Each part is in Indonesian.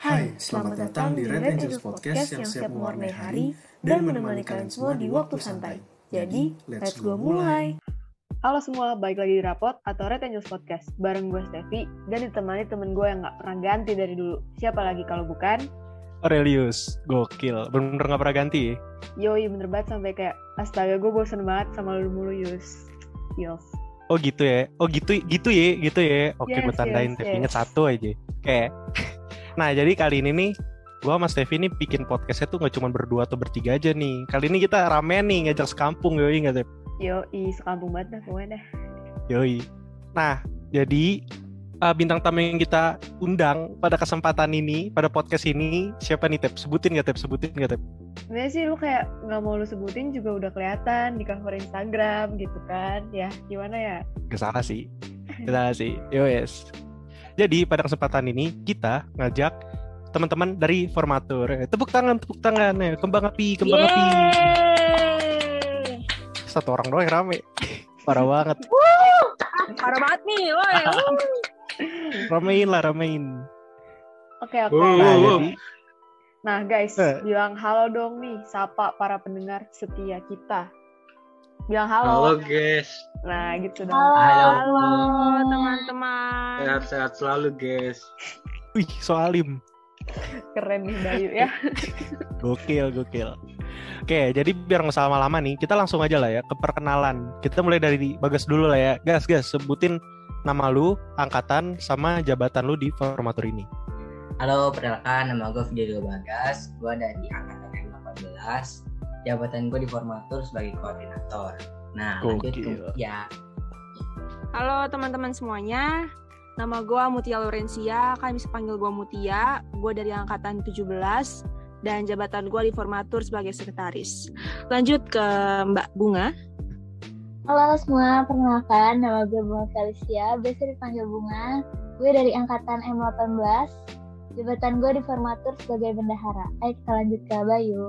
Hai, selamat datang di Red Angels Podcast yang siap mewarnai hari dan menemani kalian semua di waktu santai. Jadi, let's go mulai. Halo semua, balik lagi di Rapot atau Red Angels Podcast bareng gue Steffi dan ditemani temen gue yang gak pernah ganti dari dulu. Siapa lagi kalau bukan? Aurelius, gokil. Bener-bener gak pernah ganti ya? Yoi, bener banget sampai kayak astaga gue bosen banget sama lu mulu Yus. Yus. Oh gitu ya? Oh gitu gitu ya? Gitu ya? Oke, Yes, gue tandain. yes, yes. inget satu aja. Kayak... nah, jadi kali ini nih, gue sama Steffi nih bikin podcastnya tuh gak cuma berdua atau bertiga aja nih. Kali ini kita ramen nih, ngajak sekampung, yoi gak, Stef? Yoi, sekampung banget dah pokoknya dah. Yoi. Nah, jadi uh, bintang tamu yang kita undang pada kesempatan ini, pada podcast ini, siapa nih, Tep? Sebutin gak, Tep? Sebutin gak, Tep? Sebenarnya sih lu kayak nggak mau lu sebutin juga udah kelihatan di cover Instagram gitu kan. Ya, gimana ya? Gak salah sih. Gak salah sih. Yowes. Jadi pada kesempatan ini kita ngajak teman-teman dari formatur. Eh, Tepuk tangan, tepuk tangan. Eh, Kembang api, kembang api. Yeay. Satu orang doang yang rame. Parah banget. Parah banget nih, woi. Ramein lah, ramein. Oke, oke. Wow, Nah, jadi Nah, guys, Eh. bilang halo dong nih, sapa para pendengar setia kita. Bilang halo. Halo guys, Nah, gitu dong. Halo, Halo. teman-teman. sehat-sehat selalu guys. wih, soalim. Keren nih Bayu ya. Gokil, gokil. Oke, jadi biar nggak salah lama nih, kita langsung aja lah ya ke perkenalan. Kita mulai dari Bagas dulu lah ya. Gas, gas, sebutin nama lu, angkatan, sama jabatan lu di formatur ini. Halo, perkenalkan nama gue Fidelio Bagas. Gue dari angkatan M18. Jabatan gue di formatur sebagai koordinator. Nah, lanjut Gokil. ke ya. Halo teman-teman semuanya. Nama gue Mutia Lorencia, kalian bisa panggil gue Mutia. Gue dari angkatan 17 dan jabatan gue di formatur sebagai sekretaris. Lanjut ke Mbak Bunga. Halo semua, perkenalkan nama gue Bunga Felicia, biasa dipanggil Bunga. Gue dari angkatan M18. Jabatan gue di formatur sebagai bendahara. Ayo kita lanjut ke Bayu.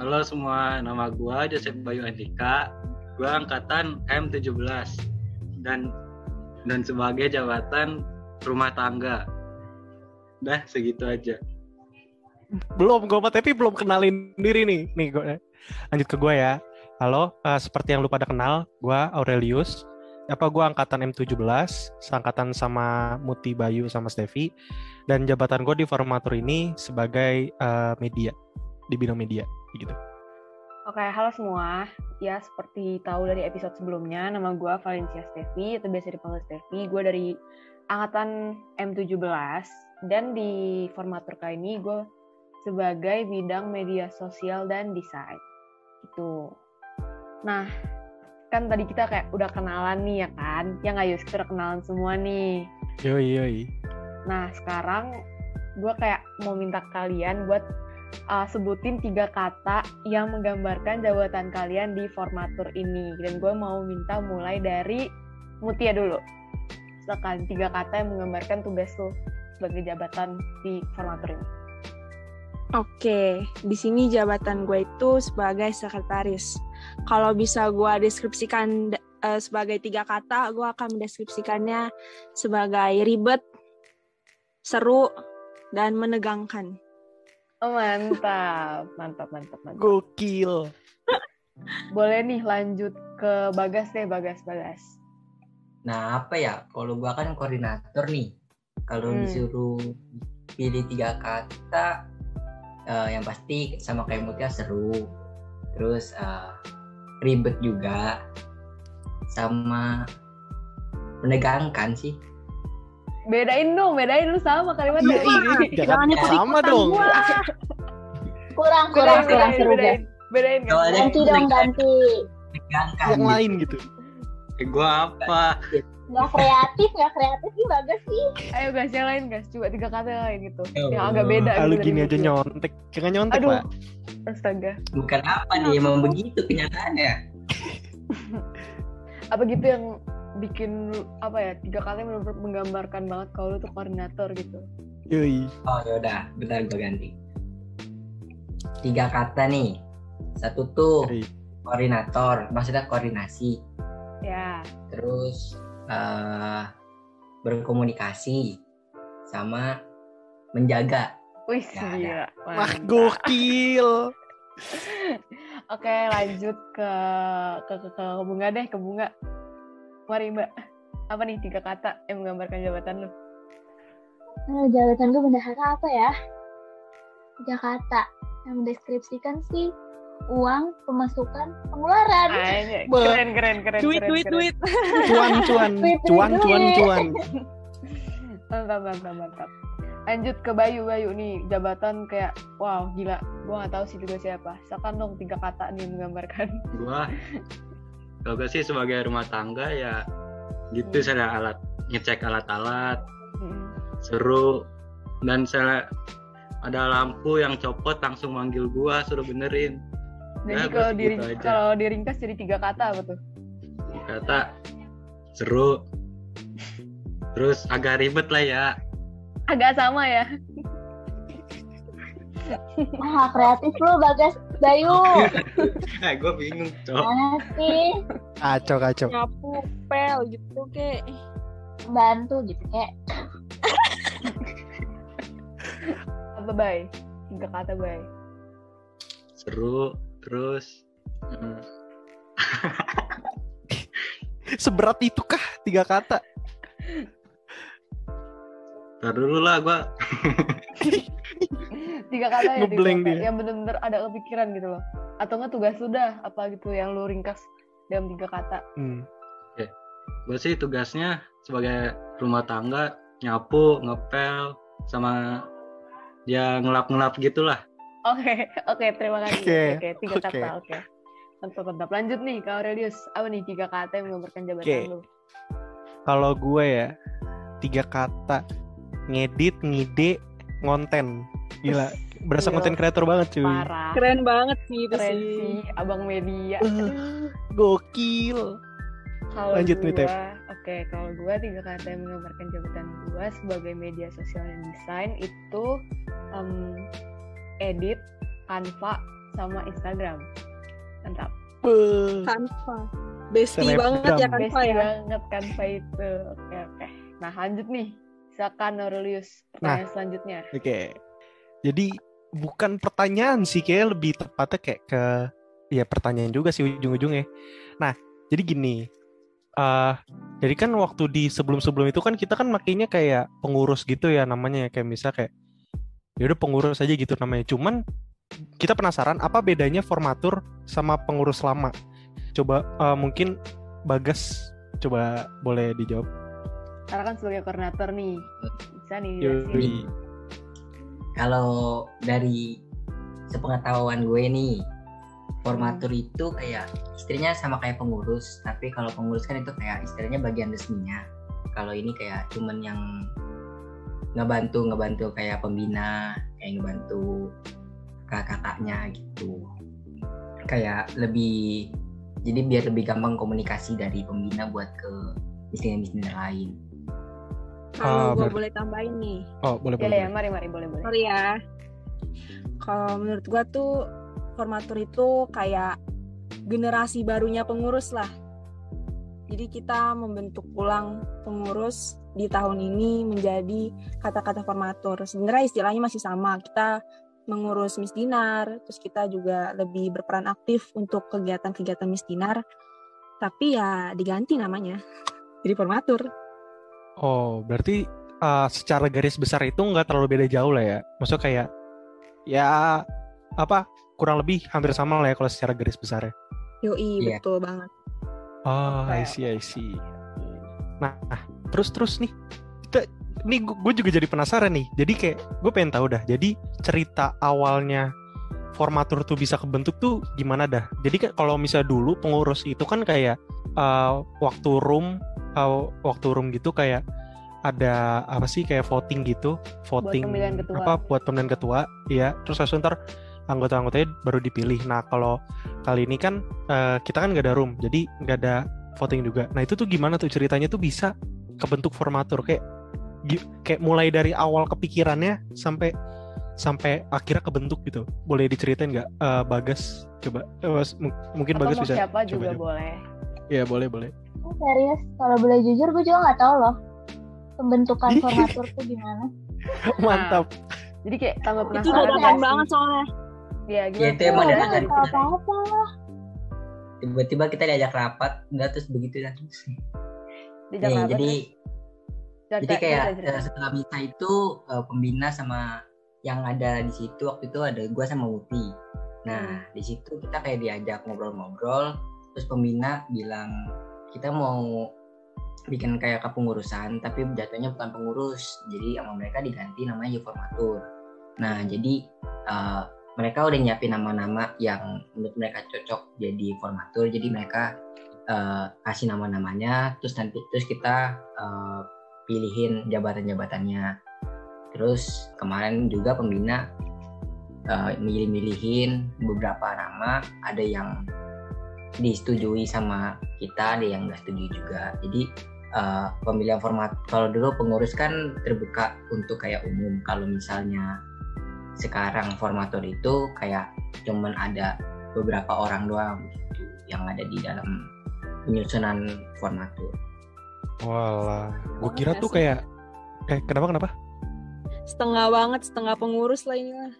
Halo semua, nama gua Joseph Bayu Andika. Gua angkatan M17 dan dan sebagai jabatan rumah tangga. Dah segitu aja. Belum, gue tapi belum kenalin diri nih. Nih, gue lanjut ke gue ya. Halo, eh, seperti yang lu pada kenal, gue Aurelius. Apa gue angkatan M17, seangkatan sama Muti Bayu sama Stevi. Dan jabatan gue di formatur ini sebagai eh, media, di bidang media, gitu. Oke, halo semua. Ya, seperti tahu dari episode sebelumnya, nama gue Valencia Stevi, atau biasa dipanggil Stevi. Gue dari angkatan M17, dan di formatur kali ini gue sebagai bidang media sosial dan desain. Gitu. Nah, kan tadi kita kayak udah kenalan nih ya kan? Ya nggak Yus, kita udah kenalan semua nih. Yoi, yoi. Nah, sekarang gue kayak mau minta kalian buat uh, sebutin tiga kata yang menggambarkan jabatan kalian di formatur ini. Dan gue mau minta mulai dari Mutia dulu. Silakan tiga kata yang menggambarkan tugas lo sebagai jabatan di formatur ini. Oke, di sini jabatan gue itu sebagai sekretaris. Kalau bisa gue deskripsikan eh, sebagai tiga kata, gue akan mendeskripsikannya sebagai ribet, seru, dan menegangkan. Oh, mantap. Mantap, mantap, mantap. Gokil. Boleh nih lanjut ke Bagas deh, Bagas, Bagas. Nah, apa ya? Kalau gue kan koordinator nih. Kalau Hmm. disuruh pilih tiga kata, eh, yang pasti sama kayak Mutia seru. Terus eh, ribet juga. Sama menegangkan sih. Bedain dong, bedain lu sama kalimatnya. Jangan Jangan ikut sama dong. gua. Kurang, kurang, Bedain, kurang bedain, seru bedain. Bedain, kan? Ganti dong, ganti. Menegangkan. Yang gitu. lain gitu. Eh, gua apa? Nggak kreatif, nggak kreatif sih bagus sih. Ayo guys, yang lain guys. Coba tiga kata yang lain gitu. Ya yang agak beda. Gitu dari gini aja Mutia. nyontek. Jangan nyontek, Aduh. Pak. Astaga. Bukan apa nih, emang begitu kenyataannya. Apa gitu yang bikin apa ya tiga kata yang menggambarkan banget kalau lu tuh koordinator gitu. Yoi. Oh yaudah, bentar gue ganti. Tiga kata nih. Satu tuh Yoi. koordinator, maksudnya koordinasi. Ya. Terus eh berkomunikasi sama menjaga. Wih, ada. gila. Wah, gokil. Oke, lanjut ke ke ke, ke bunga deh, ke bunga. Mari Mbak. Apa nih tiga kata yang menggambarkan jabatan lu? Nah, jabatan gue bendahara apa ya? Tiga kata. Yang mendeskripsikan sih uang, pemasukan, pengeluaran. Anjay, Bah. keren keren keren Duit, keren, duit, keren. duit. Cuan, cuan, cuan, cuan, cuan. Mantap, mantap, mantap. Lanjut ke Bayu, Bayu nih jabatan kayak wow gila, gua nggak tahu sih juga siapa. Silakan dong tiga kata nih menggambarkan. gua kalau gue sih sebagai rumah tangga ya gitu saya alat ngecek alat-alat Hmm. seru dan saya ada lampu yang copot langsung manggil gua suruh benerin Jadi Ya, kalau gitu aja. kalau diringkas jadi tiga kata apa tuh? kata seru terus agak ribet lah ya Agak sama ya. Ah, kreatif lu Bagas Bayu. eh gue bingung cok Mana sih? Kacau, kacau. Nyapu, pel gitu kek. Bantu gitu kayak. Apa Bay? Tiga kata Bay. seru terus hmm, Seberat itu kah tiga kata? Ntar dulu lah gue Tiga kata ya tiga kata. dia. Yang bener-bener ada kepikiran gitu loh. Atau nggak tugas sudah apa gitu yang lu ringkas dalam tiga kata. Hmm. gue sih tugasnya sebagai rumah tangga nyapu ngepel sama ya ngelap-ngelap gitulah Oke, oke, terima kasih. Oke, Oke, tiga oke. kata, oke. Mantap, mantap. Lanjut nih, Kak Aurelius. Apa nih tiga kata yang menggambarkan jabatan Oke. lu? Kalau gue ya tiga kata ngedit, ngide, ngonten. Gila, berasa Gila. konten kreator banget cuy. Parah. Keren banget sih itu Keren sih. sih, abang media. Gokil. Kalau Lanjut nih, Tep. oke, kalau gua tiga kata yang menggambarkan jabatan gua sebagai media sosial dan desain itu em, edit, Canva, sama Instagram. Mantap. Beuh. Canva. Bestie Selebgram. banget ya Canva Besti ya. banget Canva itu. Oke, oke. Nah, lanjut nih. Silakan Aurelius. Pertanyaan selanjutnya. Oke. Jadi bukan pertanyaan sih kayak lebih tepatnya kayak ke ya pertanyaan juga sih ujung-ujungnya. Nah, jadi gini. eh jadi kan waktu di sebelum-sebelum itu kan kita kan makainya kayak pengurus gitu ya namanya ya kayak misal kayak ya udah pengurus aja gitu namanya. Cuman kita penasaran apa bedanya formatur sama pengurus lama. Coba eh, mungkin Bagas coba boleh dijawab. Karena kan sebagai koordinator nih. Bisa nih. Kalau dari sepengetahuan gue nih, formatur itu kayak istilahnya sama kayak pengurus, tapi kalau pengurus kan itu kayak istilahnya bagian resminya. Kalau ini kayak cuman yang ngebantu ngebantu kayak pembina, kayak ngebantu kakak-kakaknya gitu. Kayak lebih jadi biar lebih gampang komunikasi dari pembina buat ke miskin-miskin lain. Ah, Kalau gue ber- boleh tambahin nih. Oh, boleh Ya, boleh. ya, mari, mari, boleh, boleh. Sorry ya. Kalau menurut gua tuh formatur itu kayak generasi barunya pengurus lah. Jadi kita membentuk ulang pengurus di tahun ini menjadi kata-kata formatur. Sebenarnya istilahnya masih sama. Kita mengurus misdinar, terus kita juga lebih berperan aktif untuk kegiatan-kegiatan misdinar. Tapi ya diganti namanya. Jadi formatur. Oh, berarti uh, secara garis besar itu nggak terlalu beda jauh lah ya. Maksudnya kayak ya apa kurang lebih hampir sama lah ya kalau secara garis besar ya. Yoi, Iya. betul banget. Oh, I see, I see. Nah, terus terus nih, kita, nih gue juga jadi penasaran nih. Jadi kayak gue pengen tahu dah. Jadi cerita awalnya formatur tuh bisa kebentuk tuh gimana dah? Jadi kan kalau misalnya dulu pengurus itu kan kayak uh, waktu room, uh, waktu room gitu kayak ada apa sih kayak voting gitu, voting pemilihan ketua. apa buat pemilihan ketua, iya. Terus itu ntar anggota-anggotanya baru dipilih. Nah kalau kali ini kan eh, kita kan nggak ada room, jadi nggak ada voting juga. Nah itu tuh gimana tuh ceritanya tuh bisa kebentuk formatur kayak kayak mulai dari awal kepikirannya sampai sampai akhirnya kebentuk gitu. Boleh diceritain nggak Eh, Bagas? Coba m- mungkin Atau Bagas bisa. siapa coba juga jawab. boleh. Iya boleh boleh. Oh, serius, kalau boleh jujur gue juga nggak tahu loh pembentukan formatur tuh gimana. Mantap. Jadi kayak tambah Itu penasaran dadakan nggak sih? banget soalnya. Iya, Ya, gimana? itu emang dadakan. dari apa-apa. tiba-tiba kita diajak rapat udah terus begitu dan terus Dijak nih apa jadi? Cerita- jadi kayak eh, setelah misa itu eh, pembina sama yang ada di situ waktu itu ada gua sama Muti nah di situ kita kayak diajak ngobrol-ngobrol terus pembina bilang kita mau bikin kayak kepengurusan tapi jatuhnya bukan pengurus. Jadi sama mereka diganti namanya informatur. Nah jadi eh, mereka udah nyiapin nama-nama yang menurut mereka cocok jadi formatur jadi mereka eh, kasih nama-namanya terus nanti terus kita eh, pilihin jabatan-jabatannya. Terus kemarin juga pembina eh, milih-milihin beberapa nama. Ada yang disetujui sama kita ada yang nggak setuju juga jadi eh, pemilihan format kalau dulu pengurus kan terbuka untuk kayak umum kalau misalnya sekarang formatur itu kayak cuman ada beberapa orang doang gitu yang ada di dalam penyusunan formatur. Walah, gue kira tuh kayak kayak kenapa kenapa? Setengah banget, setengah pengurus lah ini lah.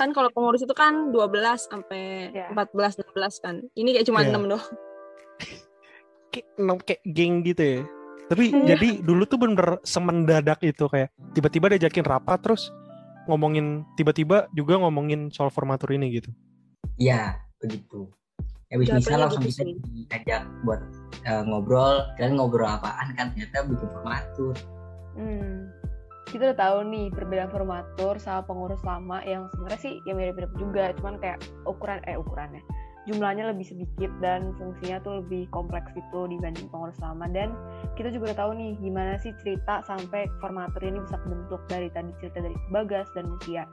Kan kalau pengurus itu kan 12 sampai Iya. 14 16 kan. Ini kayak cuma Iya. 6 doang. Kayak enam kayak geng gitu ya. Tapi Iya. jadi dulu tuh bener semendadak itu kayak tiba-tiba diajakin rapat terus ngomongin tiba-tiba juga ngomongin soal formatur ini gitu. Iya, begitu. Habis Jatuhnya misal langsung gitu bisa sih. diajak buat eh, ngobrol, kalian ngobrol apaan kan ternyata bikin formatur. Hmm. Kita udah tahu nih perbedaan formatur sama pengurus lama yang sebenarnya sih ya mirip-mirip juga, cuman kayak ukuran eh ukurannya jumlahnya lebih sedikit dan fungsinya tuh lebih kompleks gitu dibanding pengurus lama. Dan kita juga udah tahu nih gimana sih cerita sampai formatur ini bisa kebentuk dari tadi cerita dari Bagas dan Mutia.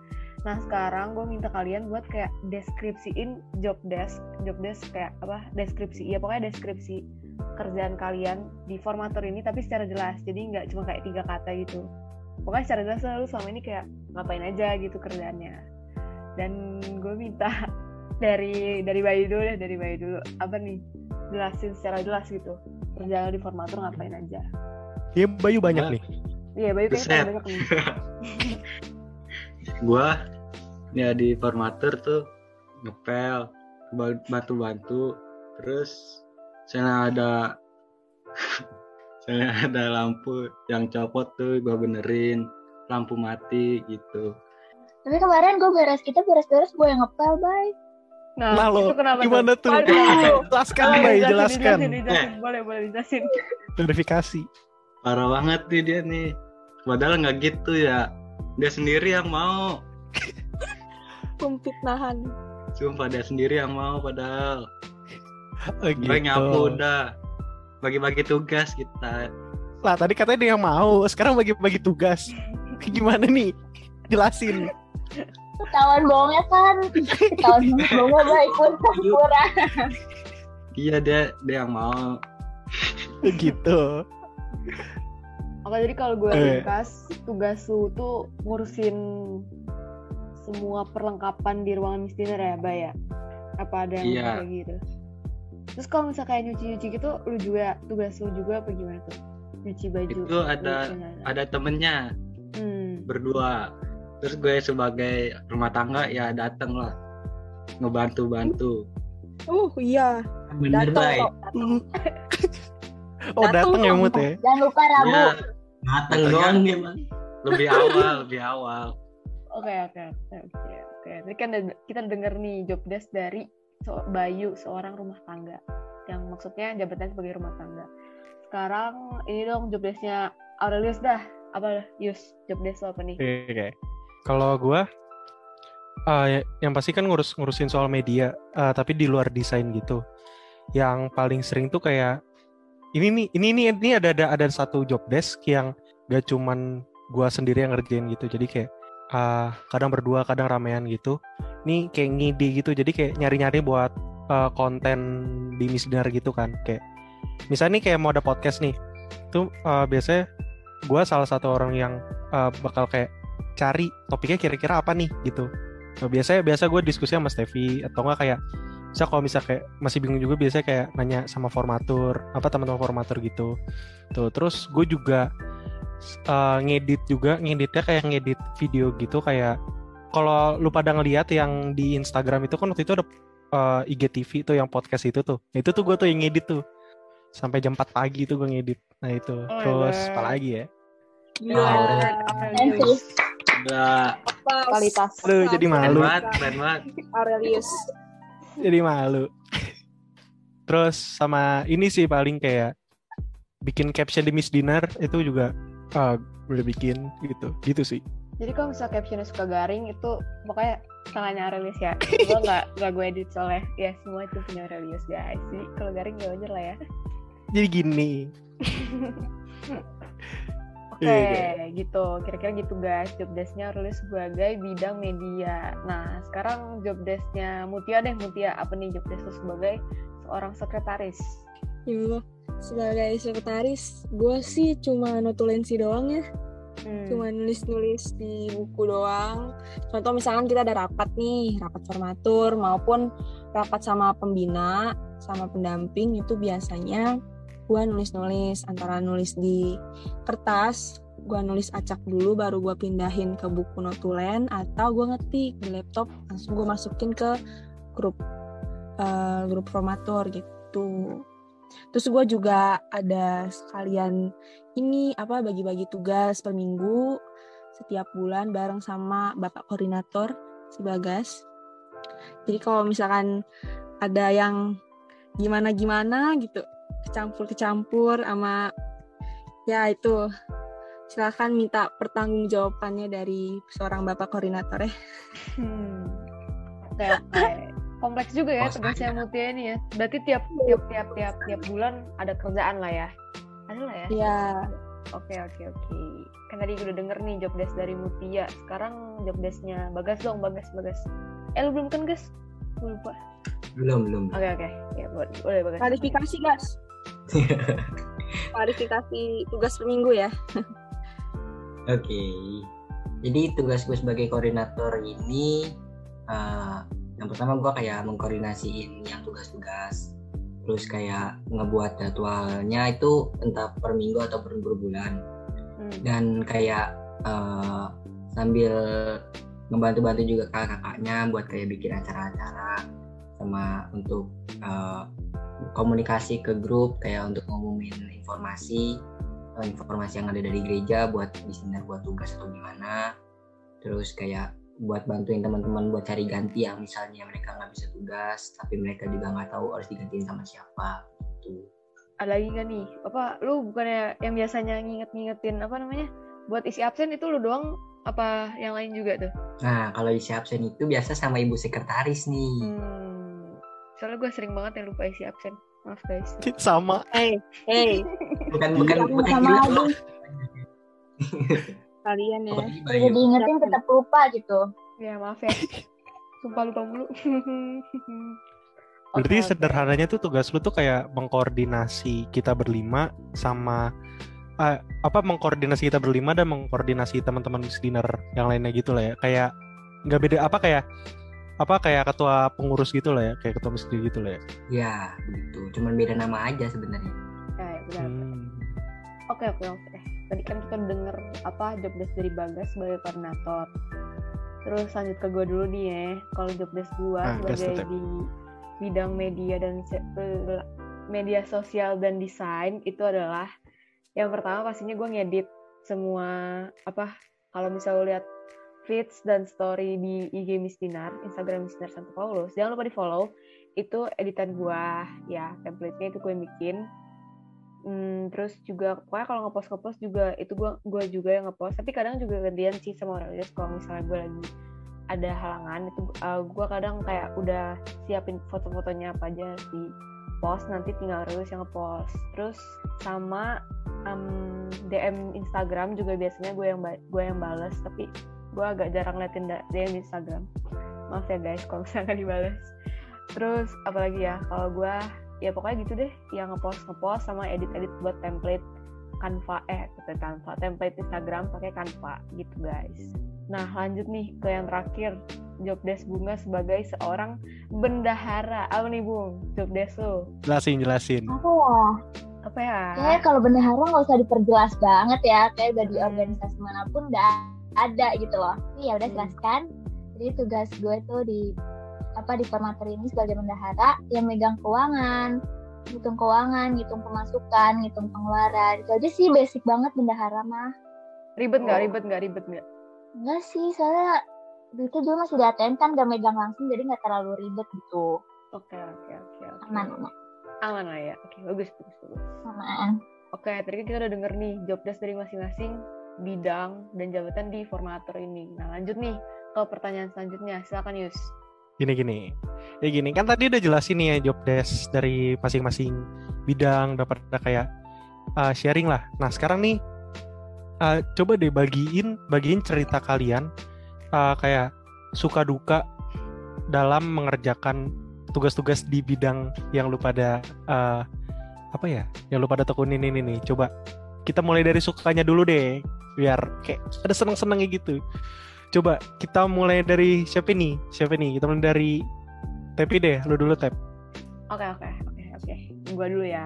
Nah sekarang gue minta kalian buat kayak deskripsiin job desk, job desk kayak apa deskripsi, ya pokoknya deskripsi kerjaan kalian di formatur ini tapi secara jelas. Jadi nggak cuma kayak tiga kata gitu pokoknya secara jelas lu selama ini kayak ngapain aja gitu kerjaannya? Dan gue minta dari dari Bayu dulu deh dari Bayu dulu. Apa nih? Jelasin secara jelas gitu. Kerjaan di formatur ngapain aja? Ya Bayu banyak nih. iya Bayu kayaknya banyak nih. Gua ya di formatur tuh ngepel ba- bantu-bantu. Terus saya ada saya ada lampu yang copot tuh gua benerin lampu mati gitu Tapi kemarin gue beres, kita beres-beres gue yang ngepel, bye. nah, Nah, lo, gimana tuh? Waduh. Jelaskan Boleh Bay, jelaskan. dijelasin, dijelasin. boleh boleh dijelasin Verifikasi. parah banget nih dia nih padahal nggak gitu ya dia sendiri yang mau Pemfitnahan. sumpah dia sendiri yang mau padahal Oh, gue gitu. nyapu udah bagi-bagi tugas kita Lah tadi katanya dia yang mau, sekarang bagi-bagi tugas. Gimana nih? Jelasin. Ketahuan bohongnya kan. Ketahuan banget bohongnya baik pun kurang. iya dia dia yang mau gitu. Oke, jadi kalau gue Eh. ringkas, tugas lu tuh ngurusin semua perlengkapan di ruangan misdiner ya, Bay ya? Apa ada yang Iya. kayak gitu? Terus kalau misalnya kayak nyuci-nyuci gitu, lu juga, tugas lu juga apa gimana tuh? Nyuci baju. Itu ada- nyuci ada temennya Hmm. berdua terus gue sebagai rumah tangga ya dateng lah ngebantu-bantu Uh, iya. Bener Datang baik. kok. datang. Oh Dateng datang ya. Mut ya? Jangan lupa Rabu. ya Dateng doang dia bang. lebih awal lebih awal Oke, oke, oke, oke. Oke, Tadi kan kita denger nih job desk dari Bayu, seorang rumah tangga. Yang maksudnya jabatannya sebagai rumah tangga. Sekarang ini dong job desk-nya Aurelius dah. Apa Yus? Job desk lo apa nih? Oke. Kalau gua eh, yang pasti kan ngurus ngurusin soal media, eh, tapi di luar desain gitu. Yang paling sering tuh kayak ini nih, ini nih, ini ada ada ada satu job desk yang gak cuman gua sendiri yang ngerjain gitu. Jadi kayak eh, kadang berdua, kadang ramean gitu. Ini kayak ngide gitu. Jadi kayak nyari-nyari buat eh, konten di Misdinar gitu kan. Kayak misalnya nih kayak mau ada podcast nih. Tuh eh, biasanya gua salah satu orang yang eh, bakal kayak cari topiknya kira-kira apa nih gitu. Nah, biasanya biasa gue diskusi sama Steffi atau enggak kayak bisa kalau misal kayak masih bingung juga biasanya kayak nanya sama formatur apa teman-teman formatur gitu. Tuh terus gue juga uh, ngedit juga ngeditnya kayak ngedit video gitu kayak kalau lu pada ngeliat yang di Instagram itu kan waktu itu ada uh, IGTV tuh yang podcast itu tuh nah, itu tuh gue tuh yang ngedit tuh sampai jam 4 pagi tuh gue ngedit nah itu oh, terus apa lagi ya Gila. Gila. Kualitas. Aduh, jadi malu. Keren banget, keren banget. Aurelius. jadi malu. Terus sama ini sih paling kayak bikin caption di Miss Dinner itu juga uh, boleh bikin gitu. Gitu sih. Jadi kalau misalnya captionnya suka garing itu pokoknya tangannya Aurelius ya. gue nggak nggak gue edit soalnya ya semua itu punya Aurelius guys. Jadi kalau garing gak wajar lah ya. Jadi gini. Oke, okay, gitu. Kira-kira gitu guys, job desk-nya Aurelius sebagai bidang media. Nah, sekarang job desk-nya Mutia deh, Mutia. Apa nih job desk sebagai seorang sekretaris? Ya, sebagai sekretaris, gue sih cuma notulensi doang ya. Hmm. Cuma nulis-nulis di buku doang. Contoh misalkan kita ada rapat nih, rapat formatur maupun rapat sama pembina, sama pendamping itu biasanya gue nulis-nulis antara nulis di kertas gue nulis acak dulu baru gue pindahin ke buku notulen atau gue ngetik di laptop langsung gue masukin ke grup uh, grup formator gitu terus gue juga ada sekalian ini apa bagi-bagi tugas per minggu setiap bulan bareng sama bapak koordinator si Bagas jadi kalau misalkan ada yang gimana-gimana gitu kecampur-kecampur sama ya itu silahkan minta pertanggungjawabannya dari seorang bapak koordinator ya. Hmm. Oke. Kompleks juga ya tugasnya Mutia ini ya. Berarti tiap tiap tiap tiap tiap bulan ada kerjaan lah ya. Ada lah ya. Iya. Oke oke oke. Kan tadi udah denger nih job desk dari Mutia. Sekarang job desknya Bagas dong, Bagas, Bagas. Eh lu belum kan, Gas? Lupa. Belum, belum. Oke oke. Ya, boleh Bagas. Klarifikasi, Gas. Klarifikasi tugas per minggu ya. Oke. Okay. Jadi tugas gue sebagai koordinator ini uh, yang pertama gue kayak mengkoordinasiin yang tugas-tugas terus kayak ngebuat jadwalnya itu entah per minggu atau per bulan hmm. dan kayak uh, sambil ngebantu-bantu juga kakak-kakaknya buat kayak bikin acara-acara sama untuk uh, komunikasi ke grup kayak untuk ngumumin informasi eh, informasi yang ada dari gereja buat di sini buat tugas atau gimana terus kayak buat bantuin teman-teman buat cari ganti yang misalnya mereka nggak bisa tugas tapi mereka juga nggak tahu harus digantiin sama siapa gitu ada lagi nggak nih apa lu bukannya yang biasanya nginget-ngingetin apa namanya buat isi absen itu lu doang apa yang lain juga tuh nah kalau isi absen itu biasa sama ibu sekretaris nih hmm Soalnya gue sering banget yang lupa isi absen. Maaf guys. Sama. Hey, hey. Bukan bukan bukan sama gila. Kalian ya. Udah diingetin tetap lupa gitu. Ya maaf ya. Sumpah lupa mulu. Berarti okay, sederhananya tuh tugas lu tuh kayak mengkoordinasi kita berlima sama uh, apa mengkoordinasi kita berlima dan mengkoordinasi teman-teman dinner yang lainnya gitu lah ya. Kayak nggak beda apa kayak apa kayak ketua pengurus gitu lah ya kayak ketua masjid gitu lah ya ya gitu cuman beda nama aja sebenarnya ya, benar hmm. oke oke oke tadi kan kita denger apa job desk dari bagas sebagai koordinator terus lanjut ke gue dulu nih ya kalau job desk gue nah, sebagai di bidang media dan eh, media sosial dan desain itu adalah yang pertama pastinya gue ngedit semua apa kalau misalnya lihat feeds dan story di IG Miss Dinar, Instagram Miss Dinar Santo Paulus. Jangan lupa di follow. Itu editan gua, ya template-nya itu gue bikin. Hmm, terus juga pokoknya kalau ngepost ngepost juga itu gua gua juga yang ngepost. Tapi kadang juga gantian sih sama orang lain. Kalau misalnya gue lagi ada halangan itu uh, gue kadang kayak udah siapin foto-fotonya apa aja di post nanti tinggal rilis yang ngepost terus sama um, DM Instagram juga biasanya gue yang gue yang bales tapi gue agak jarang liatin DM Instagram maaf ya guys kalau misalnya nggak dibales terus apalagi ya kalau gue ya pokoknya gitu deh. Yang ngepost ngepost sama edit edit buat template Canva. Eh Canva. Template Instagram pakai Canva gitu guys. Nah lanjut nih ke yang terakhir. Job desk bunga sebagai seorang bendahara. Apa nih bung? Job desk lo jelasin jelasin. Apa ya? Apa ya? Kayak kalau bendahara nggak usah diperjelas banget ya, kayak udah di Hmm. organisasi mana pun udah ada gitu loh. Tapi ya udah jelaskan. Jadi tugas gue tuh di apa di formatur ini sebagai bendahara yang megang keuangan, ngitung keuangan, ngitung pemasukan, ngitung pengeluaran. Itu aja sih basic banget bendahara mah. ribet nggak Oh. ribet nggak ribet nggak Enggak sih, soalnya itu juga masih di ATM kan gak megang langsung jadi nggak terlalu ribet gitu. oke oke oke oke Aman, aman, aman lah ya oke bagus bagus bagus aman. oke tadi kan kita udah denger nih job desk dari masing-masing bidang dan jabatan di formator ini nah lanjut nih ke pertanyaan selanjutnya silakan Yus Gini gini. Ya gini kan tadi udah jelasin nih ya job desk dari masing-masing bidang dapat ada kayak uh, sharing lah. Nah, sekarang nih uh, coba deh bagiin bagiin cerita kalian uh, kayak suka duka dalam mengerjakan tugas-tugas di bidang yang lu pada uh, apa ya? Yang lu pada tekunin ini nih. Coba kita mulai dari sukanya dulu deh biar kayak ada seneng-senengnya gitu. Coba kita mulai dari siapa nih? Siapa nih? Kita mulai dari Tepi deh, lu dulu Tep. oke oke oke oke gua dulu ya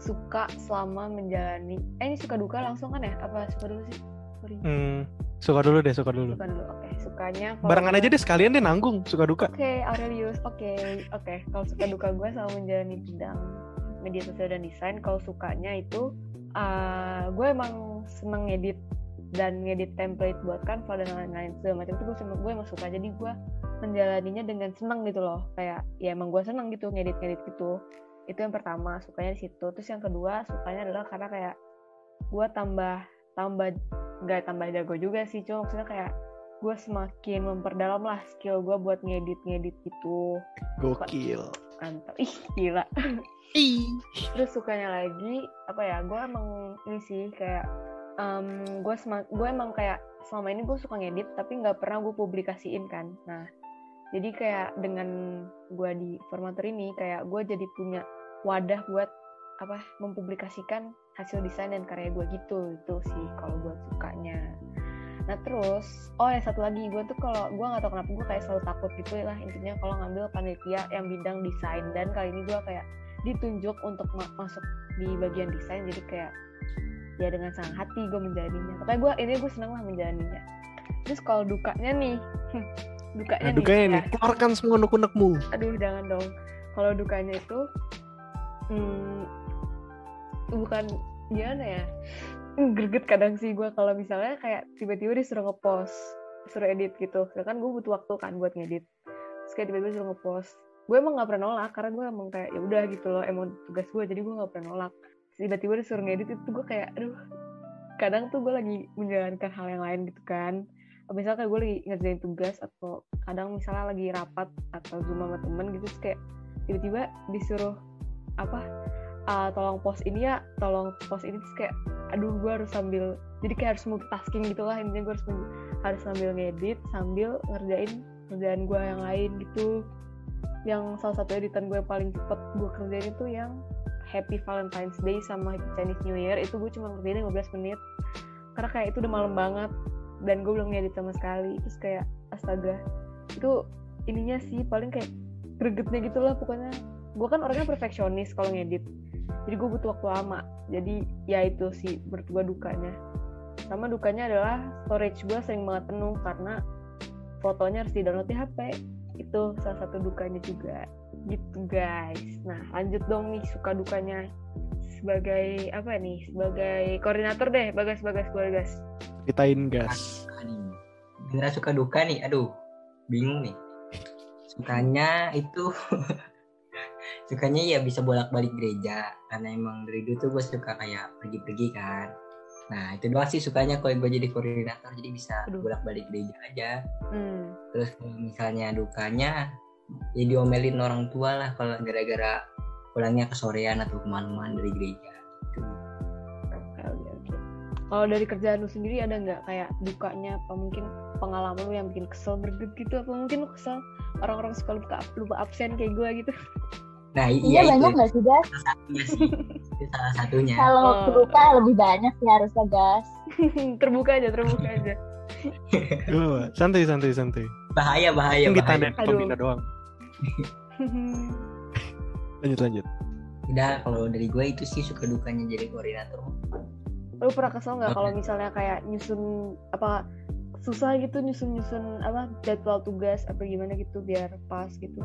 suka selama menjalani eh ini suka duka langsung kan ya apa suka dulu sih Sorry. Hmm, suka dulu deh, suka dulu. suka dulu oke sukanya kalau Barengan aja deh sekalian deh nanggung, suka duka. Oke, Aurelius. Oke, oke. Kalau suka duka gue sama menjalani bidang media sosial dan desain. Kalau sukanya itu, uh, gue emang seneng ngedit dan ngedit template buat Canva dan lain-lain segala macam itu gue gue emang suka. Jadi gue menjalaninya dengan seneng gitu loh. Kayak ya emang gue seneng gitu ngedit-ngedit gitu. Itu yang pertama sukanya di situ. Terus yang kedua sukanya adalah karena kayak gue tambah tambah nggak tambah jago juga sih cuma maksudnya kayak gue semakin memperdalam lah skill gue buat ngedit ngedit gitu. Gokil. mantap. Ih gila. Terus sukanya lagi apa ya gue emang ini sih kayak em, gue gue emang kayak selama ini gue suka ngedit tapi nggak pernah gue publikasiin kan. Nah jadi kayak dengan gue di formator ini kayak gue jadi punya wadah buat apa mempublikasikan hasil desain dan karya gue gitu. Itu sih kalau buat sukanya. Nah terus oh ya satu lagi gue tuh kalau gue nggak tahu kenapa gue kayak selalu takut gitu lah intinya kalau ngambil panitia yang bidang desain dan kali ini gue kayak ditunjuk untuk ma- masuk di bagian desain jadi kayak ya dengan senang hati gue menjalaninya pokoknya gue ini gue senang lah menjalaninya terus kalau dukanya nih dukanya Nah, nih dukanya ya, nih, keluarkan semua unek-unekmu. aduh jangan dong. Kalau dukanya itu hmm, bukan gimana ya Hmm, greget kadang sih gue kalau misalnya kayak tiba-tiba disuruh ngepost suruh edit gitu. Sedangkan gue butuh waktu kan buat ngedit. Terus kayak tiba-tiba disuruh ngepost. Gue emang nggak pernah nolak karena gue emang kayak ya udah gitu loh emang tugas gue jadi gue nggak pernah nolak tiba-tiba disuruh ngedit itu gue kayak aduh kadang tuh gue lagi menjalankan hal yang lain gitu kan. Misalnya kayak gue lagi ngerjain tugas atau kadang misalnya lagi rapat atau zoom sama temen gitu terus kayak tiba-tiba disuruh apa "Ah, tolong post ini ya tolong post ini terus kayak aduh gue harus sambil jadi kayak harus multitasking gitu lah intinya gue harus harus sambil ngedit sambil ngerjain kerjaan gue yang lain gitu. Yang salah satu editan gue paling cepet gue kerjain itu yang Happy Valentine's Day sama Chinese New Year itu gue cuma ngerjain 15 menit. Karena kayak itu udah malam banget dan gue belum ngedit sama sekali. Terus kayak astaga. Itu ininya sih paling kayak gregetnya gitu lah pokoknya. Gue kan orangnya perfeksionis kalau ngedit. Jadi gue butuh waktu lama. Jadi ya itu sih menurut dukanya. Sama dukanya adalah storage gue sering banget penuh karena fotonya harus di download di HP itu salah satu dukanya juga gitu guys nah lanjut dong nih suka dukanya sebagai apa nih sebagai koordinator deh bagas bagas bagas Ceritain gas. Beneran suka duka nih, aduh, bingung nih. Sukanya itu, sukanya ya bisa bolak-balik gereja, karena emang dari dulu tuh gue suka kayak pergi-pergi kan. Nah itu doang sih sukanya kalau gue jadi koordinator, jadi bisa Aduh. bolak-balik gereja aja. hmm. Terus misalnya dukanya, ya diomelin orang tua lah kalau gara-gara pulangnya kesorean atau ke mana-mana dari gereja. Gitu. Oke, oke, oke. Kalau dari kerjaan lu sendiri ada nggak kayak dukanya apa mungkin pengalaman lu yang bikin kesel berget gitu apa mungkin lu kesel orang-orang suka lupa lupa absen kayak gue gitu Nah Iya iya banyak nggak sih gas? salah satunya sih. itu salah satunya. Kalau Oh. terluka lebih banyak sih harusnya gas. terbuka aja terbuka aja Gue santai santai santai. Bahaya bahaya ditandain Aduh. pembina doang. Lanjut lanjut. udah kalau dari gue itu sih suka dukanya jadi koordinator Lu pernah kesel nggak kalau misalnya kayak nyusun apa susah gitu nyusun-nyusun apa jadwal tugas apa gimana gitu biar pas gitu?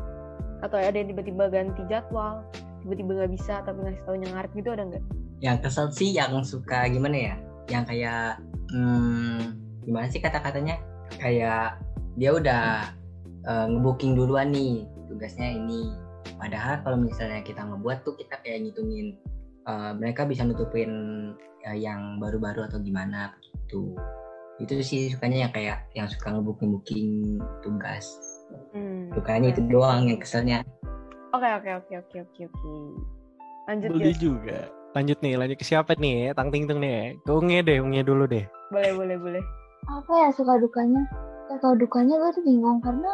Atau ada yang tiba-tiba ganti jadwal, tiba-tiba nggak bisa tapi ngasih taunya ngaret gitu ada nggak? yang kesel sih yang suka gimana ya yang kayak hmm, gimana sih kata-katanya kayak dia udah eh, ngebooking duluan nih tugasnya ini padahal kalau misalnya kita ngebuat tuh kita kayak ngitungin eh, mereka bisa nutupin eh, yang baru-baru atau gimana gitu itu sih sukanya yang kayak yang suka ngebooking booking tugas Hmm. sukanya itu doang yang keselnya Oke oke oke oke oke oke. Lanjut Beli Yus. juga. Lanjut nih, lanjut ke siapa nih? Tang ting tung nih. Ke Unge deh, Unge dulu deh. Boleh boleh boleh. apa ya suka dukanya suka dukanya gue tuh bingung karena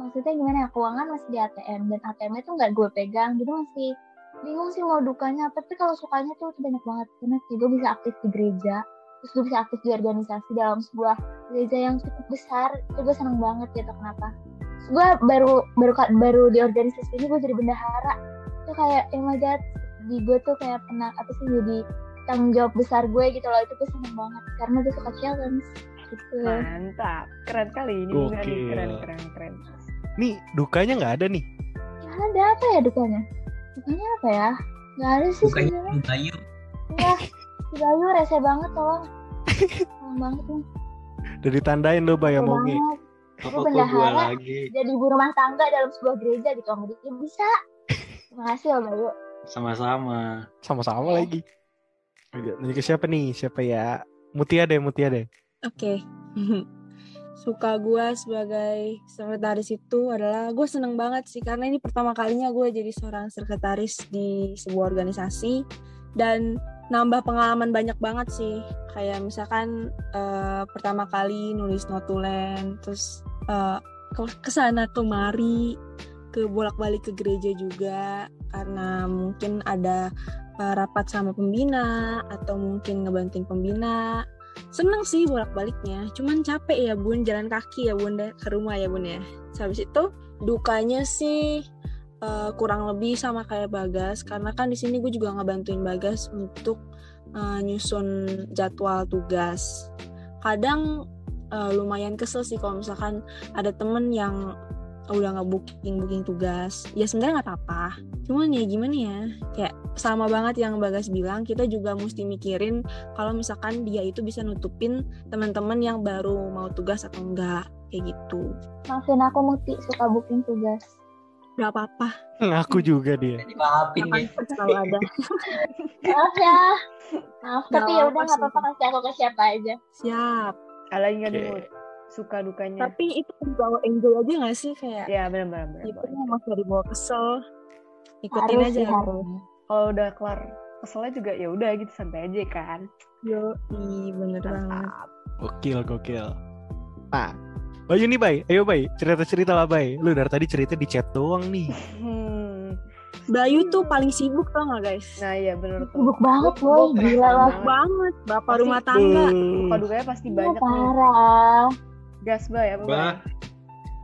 maksudnya gimana ya keuangan masih di ATM dan ATM itu nggak gue pegang jadi masih bingung sih mau dukanya apa tapi kalau sukanya tuh, banyak banget karena sih gue bisa aktif di gereja terus gue bisa aktif di organisasi dalam sebuah gereja yang cukup besar itu gue seneng banget gitu kenapa Terus gue baru baru baru di organisasi ini gue jadi bendahara itu kayak oh my god di gue tuh kayak pernah apa sih jadi tanggung jawab besar gue gitu loh itu gue seneng banget karena gue suka challenge gitu Mantap. Keren kali ini. Gokil. Keren keren keren. Nih, dukanya nggak ada nih. ya ada apa ya dukanya dukanya apa ya nggak ada sih bukannya sebenarnya Bayu ya si Bayu rese banget tolong tolong banget nih Udah ditandain lo, Bay, sama Tolong Unge. banget Apa bendahara lagi? jadi ibu rumah tangga dalam sebuah gereja gitu sama dia bisa terima kasih loh Bayu Sama-sama. Sama-sama lagi. Lanjut ke siapa nih? Siapa ya? Mutia deh, Mutia deh. Oke. Suka gue sebagai sekretaris itu adalah gue seneng banget sih karena ini pertama kalinya gue jadi seorang sekretaris di sebuah organisasi. Dan nambah pengalaman banyak banget sih. Kayak misalkan eh, pertama kali nulis notulen terus eh, ke ke sana kemari ke bolak-balik ke gereja juga. Karena mungkin ada eh, rapat sama pembina atau mungkin ngebantuin pembina seneng sih bolak-baliknya. Cuman capek ya bun. Jalan kaki ya bun deh, ke rumah ya bun ya. Habis itu dukanya sih eh, kurang lebih sama kayak Bagas. Karena kan di sini gue juga ngebantuin Bagas untuk eh, nyusun jadwal tugas. Kadang eh, lumayan kesel sih kalau misalkan ada temen yang udah nggak booking booking tugas. Ya sebenarnya nggak apa-apa. Cuman ya gimana ya? Kayak sama banget yang Bagas bilang kita juga mesti mikirin kalau misalkan dia itu bisa nutupin teman-teman yang baru mau tugas atau enggak kayak gitu. Maafin aku Muti suka booking tugas. Nggak apa-apa. Ngaku juga dia. maafin ya. selalu ada maaf ya. Maaf Nggak tapi ya udah nggak apa-apa kasih aku ke siapa aja. Siap. Oke. nih Mut? Suka dukanya? tapi itu bawa enjoy aja nggak sih kayak Ya benar benar itu benar. mau dari bawa kesel. Ikutin harus aja. harus Kalau udah kelar keselnya juga ya udah gitu santai aja kan. yo i bener banget. Gokil, gokil. Nah, Bayu nih, Bay. Ayo, Bay. Cerita-cerita lah, Bay. Lu dari tadi cerita di chat doang nih. Hmm. Bayu tuh paling sibuk tau gak guys Nah iya bener tuh. sibuk banget gua gila lah banget. banget bapak Pasti- rumah tangga Suka dukanya pasti Iya, banyak nih. parah Gas bay apa bay? Bah,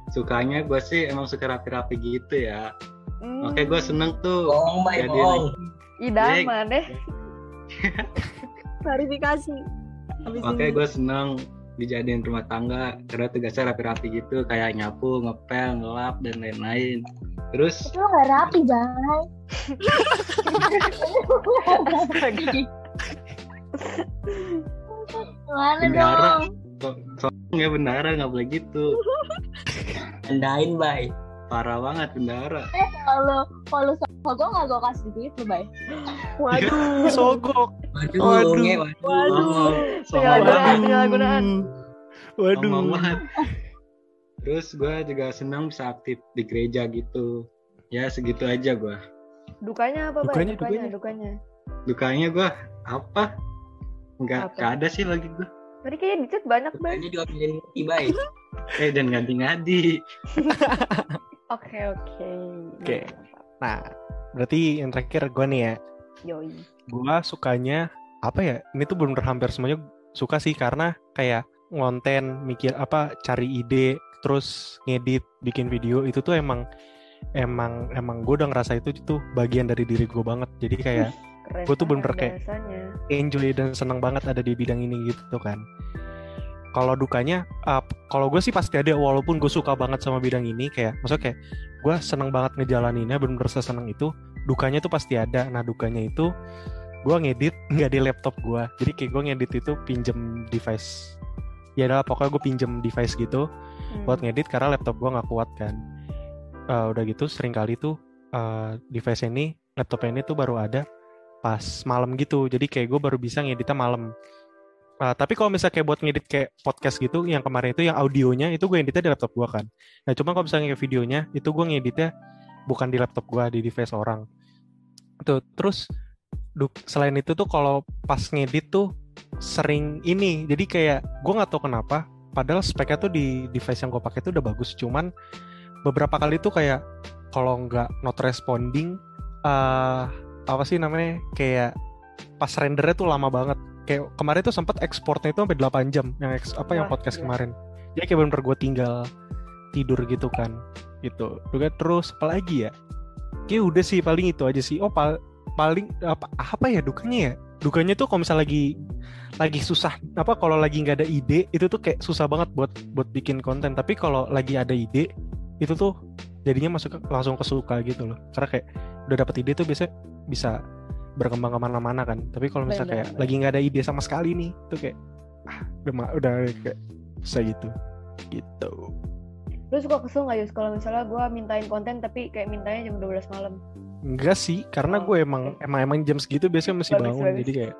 sukanya gue sih emang suka rapi-rapi gitu ya. Hmm. Oke, gue seneng tuh. bohong bay Jadi bohong Idaman deh. klarifikasi Oke, gue seneng dijadiin rumah tangga karena tugasnya rapi-rapi gitu kayak nyapu, ngepel, ngelap dan lain-lain. Terus itu nggak rapi bay Bendara. dong? so- soalnya ya bendara nggak boleh gitu. andain bay Parah banget bendara. Eh kalau kalau sama gue nggak gue kasih duit lo bay. Waduh, sogok. waduh Waduh. nge, waduh. Penyalahgunaan, sombong penyalahgunaan. Waduh. Banget. Terus gue juga senang bisa aktif di gereja gitu. Ya segitu aja gue. Dukanya apa bay? Dukanya, Dukanya, dukanya. dukanya. Dukanya gue apa? Nggak, Apa? nggak ada sih lagi gue. Tadi kayaknya di chat banyak bay. Kayaknya diomelin bay Eh dan ngadi-ngadi. Oke oke. Oke. Nah, berarti yang terakhir gue nih ya. Yoi. Gua sukanya apa ya? Ini tuh belum hampir semuanya suka sih karena kayak ngonten, mikir apa, cari ide, terus ngedit, bikin video itu tuh emang emang emang gue udah ngerasa itu itu bagian dari diri gue banget jadi kayak gue tuh bener-bener kayak enjoy dan seneng banget ada di bidang ini gitu kan kalau dukanya uh, kalau gue sih pasti ada walaupun gue suka banget sama bidang ini kayak maksudnya kayak gue seneng banget ngejalaninnya bener-bener seneng itu dukanya tuh pasti ada. Nah dukanya itu gue ngedit nggak di laptop gue jadi kayak gue ngedit itu pinjem device. Ya adalah pokoknya gue pinjem device gitu hmm. buat ngedit karena laptop gue nggak kuat kan. Uh, udah gitu sering kali tuh uh, device ini laptop ini tuh baru ada pas malam gitu. Jadi kayak gue baru bisa ngeditnya malam uh, tapi kalau misalnya kayak buat ngedit kayak podcast gitu yang kemarin itu yang audionya itu gue ngeditnya di laptop gue kan. Nah cuma kalau misalnya kayak videonya itu gue ngeditnya bukan di laptop gue di device orang. Tuh terus selain itu tuh kalau pas ngedit tuh sering ini jadi kayak gue nggak tahu kenapa padahal speknya tuh di device yang gue pakai tuh udah bagus. Cuman beberapa kali tuh kayak kalau nggak not responding uh, apa sih namanya kayak pas rendernya tuh lama banget kayak kemarin tuh sempat ekspornya itu sampai 8 jam yang eks, apa yang podcast iya. kemarin. Jadi kayak bener-bener gue tinggal tidur gitu kan gitu. Juga terus apalagi ya? Kayak udah sih paling itu aja sih. Oh pal paling apa apa ya dukanya ya? Dukanya tuh kalau misalnya lagi lagi susah apa kalau lagi nggak ada ide itu tuh kayak susah banget buat buat bikin konten. Tapi kalau lagi ada ide itu tuh jadinya masuk langsung kesuka gitu loh. Karena kayak udah dapet ide tuh biasanya bisa berkembang ke mana-mana kan tapi kalau misalnya kayak bener. lagi nggak ada ide sama sekali nih tuh kayak ah, udah udah kayak susah gitu gitu lu suka kesel nggak Yus kalau misalnya gue mintain konten tapi kayak mintanya jam 12 malam Enggak sih, karena oh, gue emang okay. emang emang jam segitu biasanya masih bagus, bangun, bagus. jadi kayak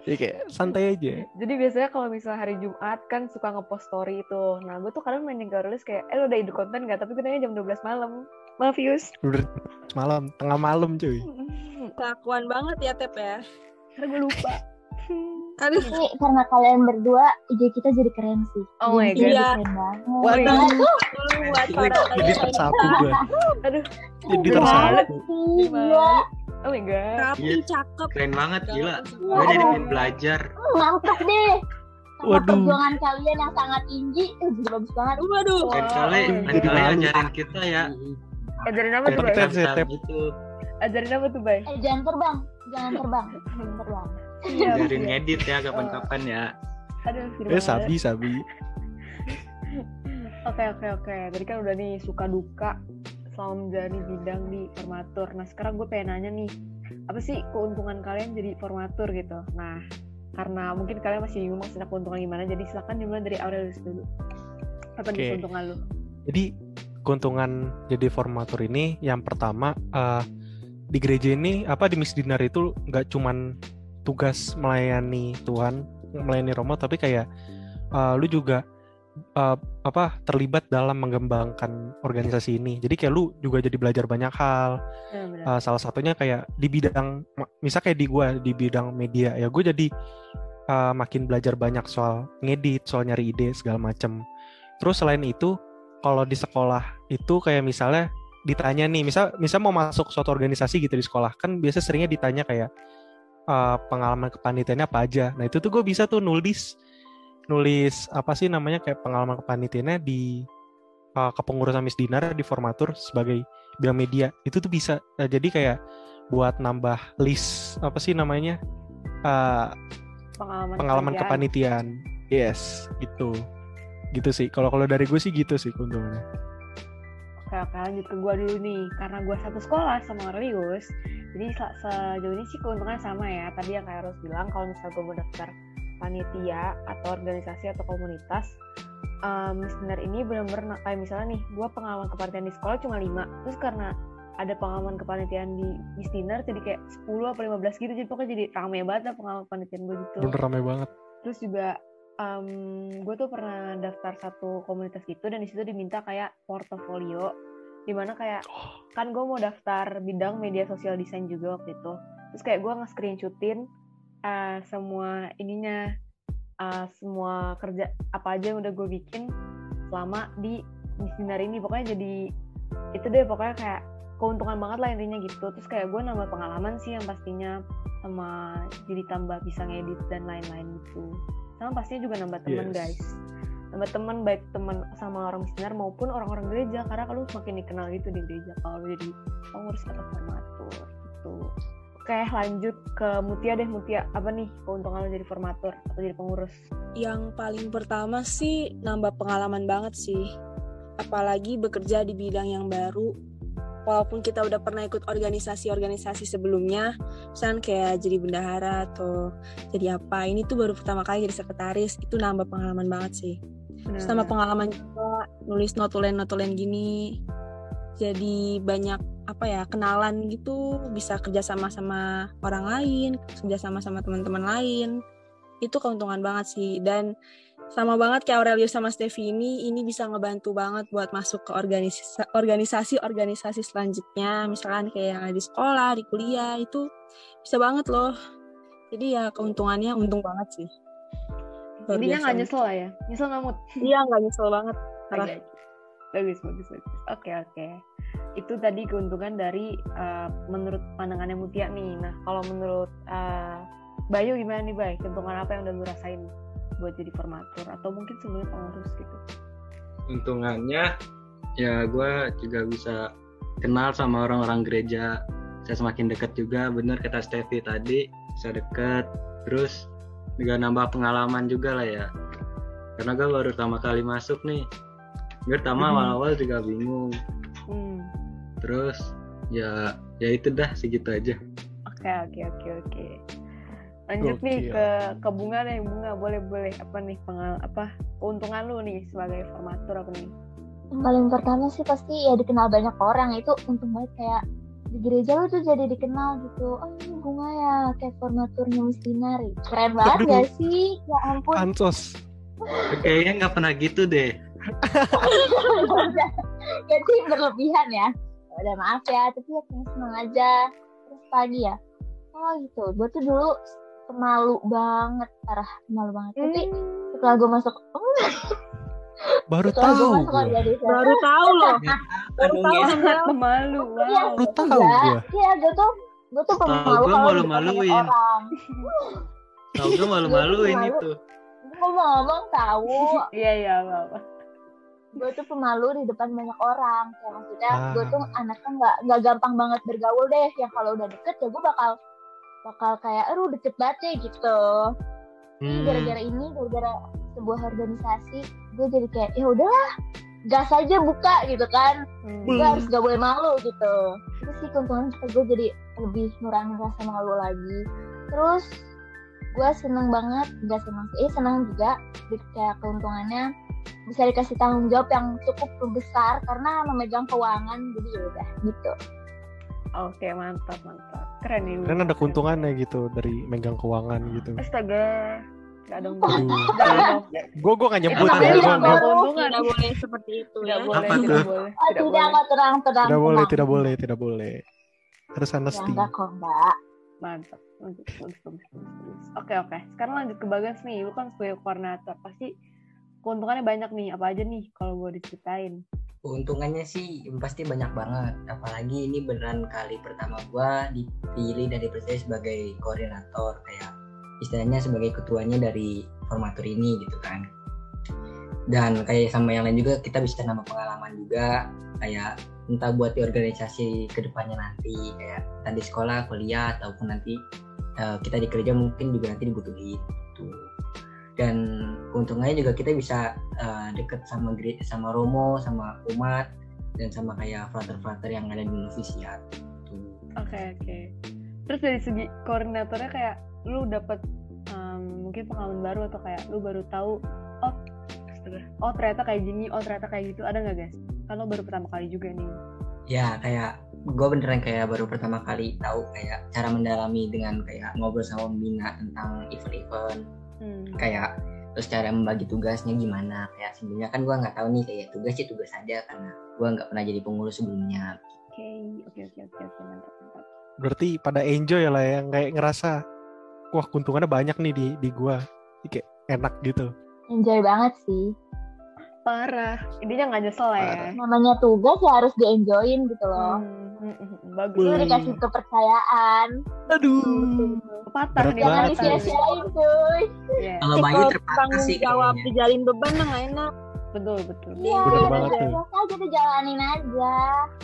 jadi kayak santai aja. Jadi biasanya kalau misalnya hari Jumat kan suka ngepost story itu. Nah gue tuh kadang main rilis kayak, eh lo udah ide konten gak? Tapi gue jam 12 malam. Maaf Yus. Udah malam, tengah malam cuy. Kelakuan banget ya Tep ya. Karena gue lupa. Aduh. Ini karena kalian berdua ide kita jadi keren sih. Oh my god. Iya. Keren banget. Waduh. Jadi tersapu gue. Aduh. Jadi tersapu. Iya. Oh my god. Rapi, iya. cakep. Keren banget, gila. Gue jadi pengen belajar. Mantap deh. Sama Waduh. perjuangan kalian yang sangat tinggi, jadi bagus banget. Waduh. Lain kali, lain kali ajarin kita ya. Ajarin apa tuh, Bay? Gitu. Ajarin apa tuh, Bay? Eh, jangan terbang. Jangan terbang. Jangan terbang. Iya, Ajarin ngedit ya kapan-kapan ya. Aduh, eh, sabi, sabi. Oke, oke, oke. Tadi kan udah nih suka duka selama menjalani bidang di formatur. Nah, sekarang gue pengen nanya nih, apa sih keuntungan kalian jadi formatur gitu? Nah, karena mungkin kalian masih bingung maksudnya keuntungan gimana, jadi silakan dimulai dari Aurelius dulu. Apa okay. keuntungan lu? Jadi keuntungan jadi formatur ini yang pertama uh, di gereja ini apa di Miss Dinar itu nggak cuman tugas melayani Tuhan melayani Romo tapi kayak uh, lu juga uh, apa terlibat dalam mengembangkan organisasi ini. Jadi kayak lu juga jadi belajar banyak hal. Ya, uh, salah satunya kayak di bidang misal kayak di gue di bidang media ya gue jadi uh, makin belajar banyak soal ngedit soal nyari ide segala macem. Terus selain itu kalau di sekolah itu kayak misalnya ditanya nih misal misal mau masuk suatu organisasi gitu di sekolah kan biasa seringnya ditanya kayak uh, pengalaman kepanitiaannya apa aja. Nah itu tuh gue bisa tuh nulis nulis apa sih namanya kayak pengalaman kepanitiaannya di uh, kepengurusan Miss Dinar di formatur sebagai bidang media itu tuh bisa. Nah, jadi kayak buat nambah list apa sih namanya uh, pengalaman, pengalaman kepanitiaan. Yes, gitu. Gitu sih. Kalau kalau dari gue sih gitu sih keuntungannya. Oke, oke lanjut ke gue dulu nih. Karena gue satu sekolah sama Orlius, jadi sejauh ini sih keuntungannya sama ya. Tadi yang kayak harus bilang, kalau misalnya gue mau daftar panitia atau organisasi atau komunitas, um, sebenarnya ini benar-benar kayak misalnya nih, gue pengalaman kepanitiaan di sekolah cuma 5. Terus karena ada pengalaman kepanitiaan di Dinner jadi kayak 10 atau 15 gitu jadi pokoknya jadi rame banget lah pengalaman kepanitiaan gue gitu bener rame banget terus juga um, gue tuh pernah daftar satu komunitas gitu dan di situ diminta kayak portofolio di mana kayak oh. kan gue mau daftar bidang media sosial desain juga waktu itu. Terus kayak gue nge-screenshotin uh, semua ininya uh, semua kerja apa aja yang udah gue bikin selama di misinar ini. Pokoknya jadi itu deh pokoknya kayak keuntungan banget lah intinya gitu. Terus kayak gue nambah pengalaman sih yang pastinya sama jadi tambah bisa ngedit dan lain-lain gitu sama pastinya juga nambah teman yes. guys nambah teman baik teman sama orang misioner maupun orang-orang gereja karena kalau semakin dikenal gitu di gereja kalau jadi pengurus atau formatur gitu oke lanjut ke Mutia deh Mutia apa nih keuntungan lo jadi formatur atau jadi pengurus Yang paling pertama sih nambah pengalaman banget sih. Apalagi bekerja di bidang yang baru. Walaupun kita udah pernah ikut organisasi-organisasi sebelumnya, misalnya kayak jadi bendahara atau jadi apa, ini tuh baru pertama kali jadi sekretaris, itu nambah pengalaman banget sih. Terus nambah pengalaman juga nulis notulen-notulen gini. Jadi banyak apa ya kenalan gitu, bisa kerja sama sama orang lain, kerja sama sama teman-teman lain. Itu keuntungan banget sih dan sama banget kayak Aurelius sama Steffi ini, ini bisa ngebantu banget buat masuk ke organisasi organisasi-organisasi selanjutnya, misalkan kayak yang ada di sekolah, di kuliah itu bisa banget loh. Jadi ya keuntungannya untung banget sih. Luar intinya biasa. nggak nyesel lah ya nyesel nggak Mut? Iya nggak nyesel banget. Oke. bagus bagus bagus oke oke itu tadi keuntungan dari uh, menurut pandangannya Mutia nih nah kalau menurut uh, Bayu gimana nih Bay keuntungan apa yang udah lu rasain buat jadi formatur atau mungkin sebelumnya pengurus gitu Untungannya ya gue juga bisa kenal sama orang-orang gereja. Saya semakin dekat juga, bener kata Steffi tadi, bisa deket. Terus juga nambah pengalaman juga lah ya. Karena gue baru pertama kali masuk nih. Gue pertama Hmm. awal-awal juga bingung. hmm. Terus ya ya itu dah segitu aja. oke oke oke oke lanjut nih Gokil. ke ke bunga deh bunga. Boleh boleh. Apa nih pengal apa keuntungan lu nih sebagai formatur apa nih? Yang paling pertama sih pasti ya dikenal banyak orang. Itu untung banget kayak di gereja lu tuh jadi dikenal gitu. Oh ini bunga ya kayak formaturnya mistinari keren banget Aduh. gak sih? Ya ampun. Ansos. Kayaknya nggak pernah gitu deh. jadi berlebihan ya. Udah maaf ya tapi ya seneng seneng aja. Terus pagi ya. Oh gitu. Gue tuh dulu pemalu banget parah pemalu banget tapi setelah gue masuk Baru setelah gue tahu masuk gue. organisasi Baru tahu loh. Baru Aduh, tahu ya. sangat pemalu Iya, wow Baru tahu gue. Iya, gue tuh gue tuh Tahu pemalu gua kalau di depan malu-maluin. Tau gue malu-maluin Malu. itu. Gue mau ngomong tahu, iya iya apa gue tuh pemalu di depan banyak orang. Kayak maksudnya Ah. gue tuh anaknya nggak nggak gampang banget bergaul deh. Yang kalau udah deket ya gue bakal bakal kayak, aduh deket banget deh gitu. Hmm. gara-gara ini, gara-gara sebuah organisasi, gue jadi kayak ya udahlah, gas aja buka gitu kan. Hmm. gue harus gak boleh malu gitu itu sih keuntungan gue jadi lebih ngurangin rasa malu lagi terus gue seneng banget gak seneng sih eh, seneng juga kayak keuntungannya bisa dikasih tanggung jawab yang cukup besar karena memegang keuangan jadi ya udah gitu oke mantap mantap keren nih Kan ada keuntungannya gitu dari megang keuangan gitu. astaga Gak dong Gue gue gak nyebut ya. Gue gua- keuntungan Tidak boleh seperti itu tidak ya. boleh Apa tidak boleh tidak tidak boleh. kok tenang tenang tidak boleh, tidak boleh, tidak boleh. Harus ya honesty. enggak kok mbak. Mantap. Oke oke. Sekarang lanjut ke bagas nih. Lu kan sebagai koordinator. Pasti keuntungannya banyak nih. Apa aja nih kalau gue diceritain Keuntungannya sih pasti banyak banget. Apalagi ini beneran kali pertama gua dipilih dan dipercaya sebagai koordinator kayak istilahnya sebagai ketuanya dari formatur ini gitu kan. Dan kayak sama yang lain juga kita bisa nambah pengalaman juga kayak entah buat di organisasi ke depannya nanti kayak tadi sekolah, kuliah ataupun nanti eh, kita di kerja mungkin juga nanti dibutuhin gitu. Dan keuntungannya juga kita bisa eh, deket sama sama Romo, sama umat dan sama kayak frater-frater yang ada di novisiat. Gitu. oke oke terus dari segi koordinatornya kayak lu dapet em, mungkin pengalaman baru atau kayak lu baru tahu oh oh ternyata kayak gini oh ternyata kayak gitu ada nggak guys lu baru pertama kali juga nih Ya kayak gue beneran kayak baru pertama kali tahu kayak cara mendalami dengan kayak ngobrol sama pembina tentang event-event hmm. kayak terus cara membagi tugasnya gimana kayak sebelumnya kan gue nggak tahu nih kayak tugas sih tugas aja karena gue nggak pernah jadi pengurus sebelumnya oke oke oke oke oke mantap mantap Berarti pada enjoy lah ya, kayak ngerasa wah keuntungannya banyak nih di di gua. Jadi kayak enak gitu. enjoy banget sih parah intinya nggak nyesel ya Parah. namanya tugas ya harus di enjoyin gitu loh Hmm, Mm-mm, Bagus. Lu Wih. dikasih kepercayaan. Aduh. Patah nih, Jangan disia-siain cuy. Iya, Kalau Bayu terpatah tanggung sih jawab dijalin beban mah nggak enak. betul betul. Iya, Bener banget tuh. aja tuh jalanin aja.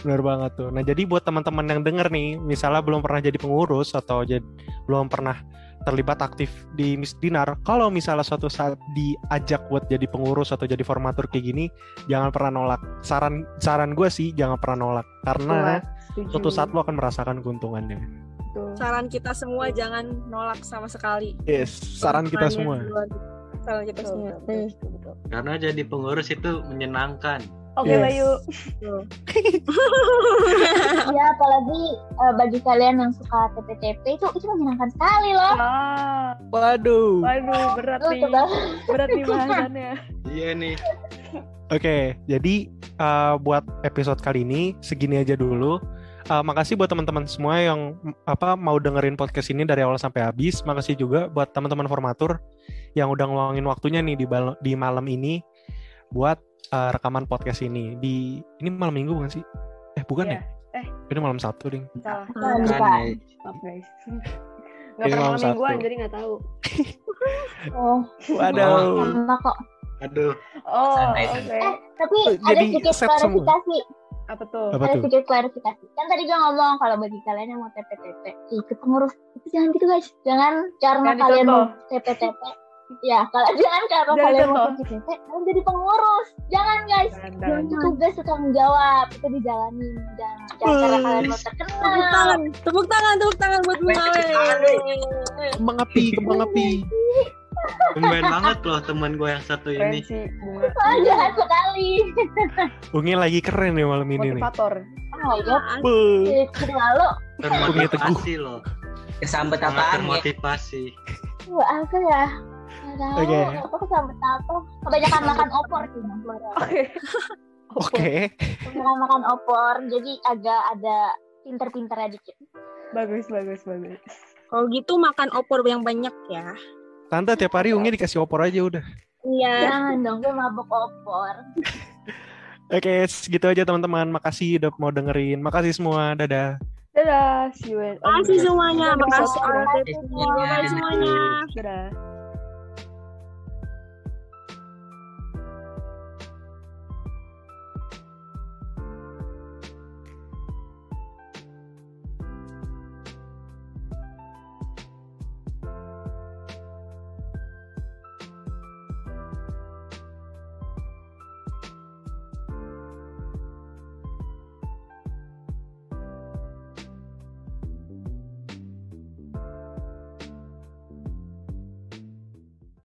Benar banget tuh. Nah, jadi buat teman-teman yang denger nih, misalnya belum pernah jadi pengurus atau jadi belum pernah terlibat aktif di Miss Dinar, kalau misalnya suatu saat diajak buat jadi pengurus atau jadi formatur kayak gini, jangan pernah nolak. Saran saran gue sih jangan pernah nolak karena suatu saat lo akan merasakan keuntungannya. Betul. Saran kita semua jangan nolak sama sekali. Yes, saran kita semua. Saran kita semua. betul, betul, betul. Karena jadi pengurus itu menyenangkan. Oke Yes. Bayu. Ya, apalagi eh, bagi kalian yang suka TP-TP itu itu menyenangkan sekali loh. Ah, Waduh. waduh berat nih. Berat nih bahasannya. Iya nih. Oke, jadi uh, buat episode kali ini segini aja dulu. Uh, makasih buat teman-teman semua yang apa mau dengerin podcast ini dari awal sampai habis. Makasih juga buat teman-teman formatur yang udah ngeluangin waktunya nih di, bal- di malam ini buat uh, rekaman podcast ini. Di ini malam minggu bukan sih? Eh bukan Iya. ya? Ini malam Sabtu ding. Salah. Kan, Bukan. ya. Maaf guys. Ini Gak pernah malam malam mingguan jadi gak tahu. oh, Waduh. sama kok. Aduh. Oh, oke. santai. Eh, tapi Oh, ada jadi sedikit semua. klarifikasi. Apa tuh? Apa ada tuh? sedikit klarifikasi. Kan tadi gue ngomong kalau bagi kalian yang mau TP-TP, ikut pengurus. Itu jangan gitu guys. Jangan karena Jangan kalian mau. TP-TP. Ya, kalau jangan Jangan kalian mau. TP-TP, kalian jadi pengurus. Jangan guys. Jangan, tugas itu tanggung jawab. Itu dijalanin. Jangan, jangan cara kalian mau Tepuk terkenal. tangan, tepuk tangan, tepuk tangan buat tepuk tangan, weh. Kembang api, kembang api. Tumben banget loh teman gue yang satu ini. bunga. Ah, jahat sekali. Ungi lagi keren nih malam ini nih. Motivator. Oh my god. Beuh. Jadi lalu, Termotivasi loh. Kesambet Sangat apaan ya? termotivasi. wah apa ya? Tahu. Oke. Apa kesambet apa? Kebanyakan makan opor sih. Mas. Oke. Oke. Kebanyakan makan opor. Jadi agak ada pinter-pinternya dikit. Bagus, bagus, bagus. Kalau gitu makan opor yang banyak ya. Tante tiap hari Ungi dikasih opor aja udah. Iya. Jangan dong, gue mabok opor. Oke, segitu aja teman-teman. Makasih udah mau dengerin. Makasih semua. Dadah. Dadah, see you Makasih semuanya, makasih semuanya. Dadah. semuanya. Dadah.